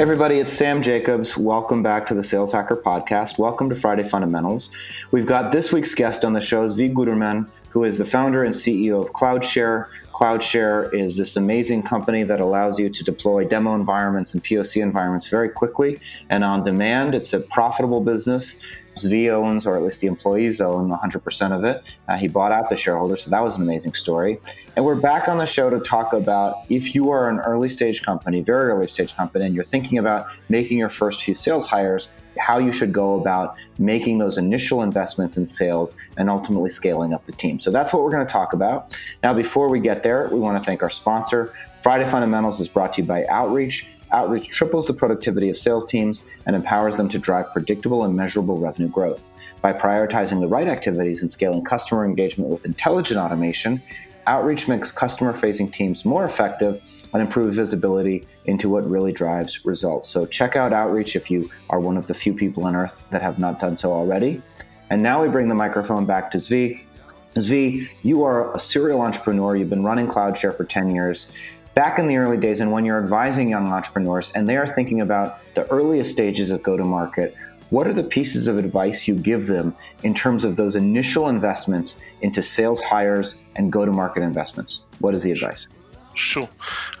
Hey, everybody, it's Sam Jacobs. Welcome back to the Sales Hacker Podcast. Welcome to Friday Fundamentals. We've got this week's guest on the show, Zvi Guterman, who is the founder and CEO of CloudShare. CloudShare is this amazing company that allows you to deploy demo environments and POC environments very quickly and on demand. It's a profitable business. Zvi owns, or at least the employees own, 100% of it. Uh, he bought out the shareholders, so that was an amazing story. And we're back on the show to talk about if you are an early stage company, very early stage company, and you're thinking about making your first few sales hires, how you should go about making those initial investments in sales and ultimately scaling up the team. So that's what we're going to talk about. Now, before we get there, we want to thank our sponsor. Friday Fundamentals is brought to you by Outreach. Outreach triples the productivity of sales teams and empowers them to drive predictable and measurable revenue growth. By prioritizing the right activities and scaling customer engagement with intelligent automation, Outreach makes customer facing teams more effective and improves visibility into what really drives results. So check out Outreach if you are one of the few people on earth that have not done so already. And now we bring the microphone back to Zvi. Zvi, you are a serial entrepreneur. You've been running CloudShare for 10 years. Back in the early days, and when you're advising young entrepreneurs and they are thinking about the earliest stages of go to market, what are the pieces of advice you give them in terms of those initial investments into sales hires and go to market investments? What is the advice? Sure.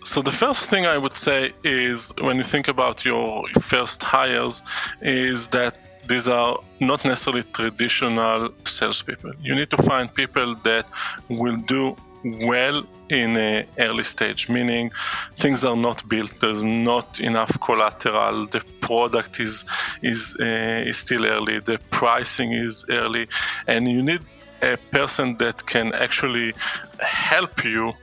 So the first thing I would say is when you think about your first hires, is that these are not necessarily traditional salespeople. You need to find people that will do well in an early stage, meaning things are not built. There's not enough collateral. The product is is uh, is still early. The pricing is early, and you need a person that can actually help you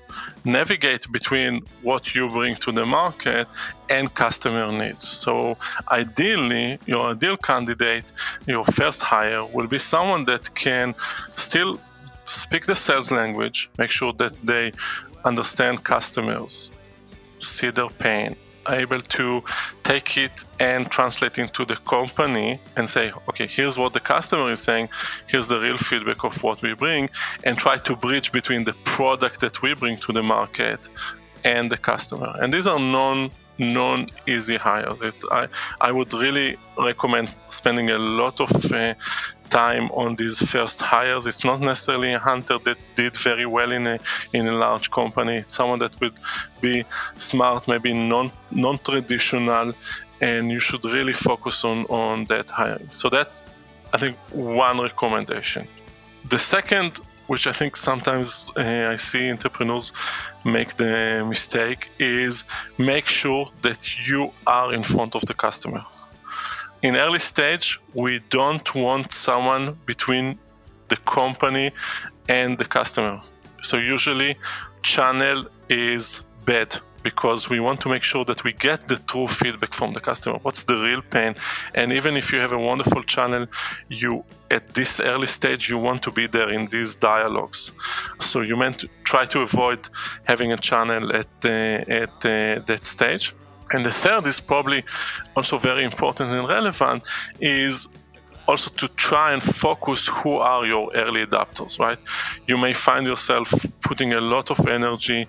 navigate between what you bring to the market and customer needs. So ideally, your ideal candidate, your first hire, will be someone that can still speak the sales language, make sure that they understand customers, see their pain, able to take it and translate into the company and say, okay, here's what the customer is saying, here's the real feedback of what we bring, and try to bridge between the product that we bring to the market and the customer. And these are non non easy hires. It's, I, I would really recommend spending a lot of uh, time on these first hires. It's not necessarily a hunter that did very well in a in a large company. It's someone that would be smart, maybe non non traditional, and you should really focus on on that hiring. So that's I think one recommendation. The second, which I think sometimes uh, I see entrepreneurs make the mistake, is make sure that you are in front of the customer in early stage we don't want someone between the company and the customer. So usually channel is bad because we want to make sure that we get the true feedback from the customer. What's the real pain? And even if you have a wonderful channel you at this early stage you want to be there in these dialogues. So you meant to try to avoid having a channel at uh, at uh, that stage and the third is probably also very important and relevant is also to try and focus who are your early adopters, right? You may find yourself putting a lot of energy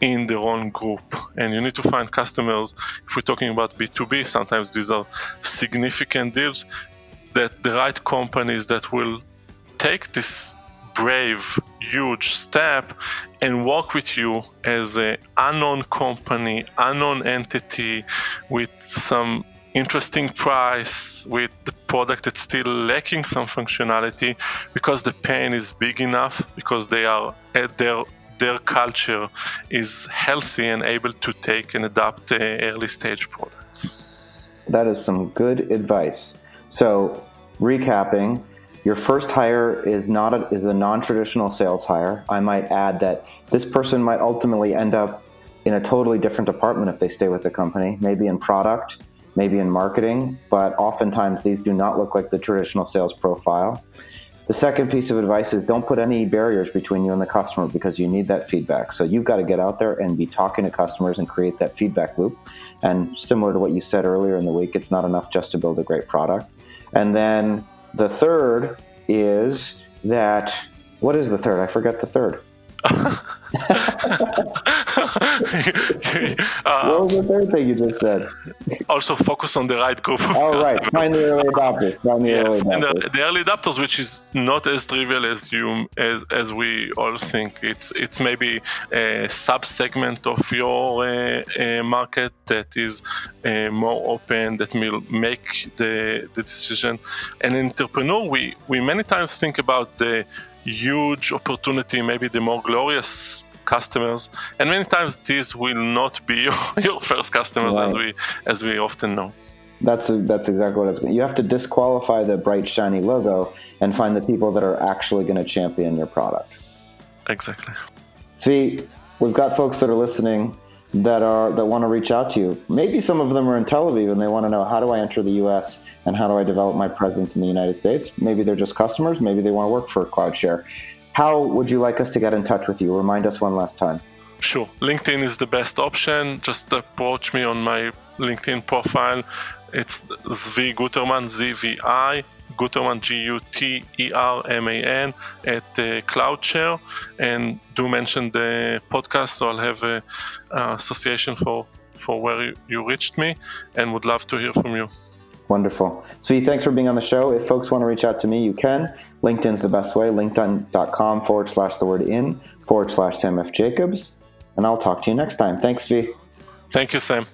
in the wrong group and you need to find customers if we're talking about b2b sometimes these are significant deals that the right companies that will take this brave, huge step and work with you as an unknown company, unknown entity with some interesting price, with the product that's still lacking some functionality because the pain is big enough, because they are at their their culture is healthy and able to take and adapt uh, early stage products. That is some good advice. So, recapping, your first hire is not a, is a non-traditional sales hire. I might add that this person might ultimately end up in a totally different department if they stay with the company, maybe in product, maybe in marketing, but oftentimes these do not look like the traditional sales profile. The second piece of advice is don't put any barriers between you and the customer because you need that feedback. So you've got to get out there and be talking to customers and create that feedback loop. And similar to what you said earlier in the week, it's not enough just to build a great product. And then the third is that what is the third? I forget the third. what was the third thing you just said? Also, focus on the right group of oh, right. Find the early adopters. Find the Yeah, early and the, adopters. the early adapters, which is not as trivial as you as as we all think. It's it's maybe a sub segment of your uh, uh, market that is uh, more open, that will make the the decision. An entrepreneur, we we many times think about the huge opportunity, maybe the more glorious customers, and many times these will not be your, your first customers, as we as we often know. That's that's exactly what it's. You have to disqualify the bright shiny logo and find the people that are actually going to champion your product. Exactly. See, we've got folks that are listening that are that want to reach out to you. Maybe some of them are in Tel Aviv and they want to know how do I enter the U.S. and how do I develop my presence in the United States. Maybe they're just customers. Maybe they want to work for CloudShare. How would you like us to get in touch with you? Remind us one last time. Sure. LinkedIn is the best option. Just approach me on my LinkedIn profile. It's Zvi Guterman, Z V I, Guterman, G U T E R M A N, at uh, CloudShare. And do mention the podcast, so I'll have a, uh association for, for where you, you reached me and would love to hear from you. Wonderful. Sweet. Thanks for being on the show. If folks want to reach out to me, you can. LinkedIn's the best way. LinkedIn.com forward slash the word in forward slash Sam F. Jacobs. And I'll talk to you next time. Thanks, V. Thank you, Sam.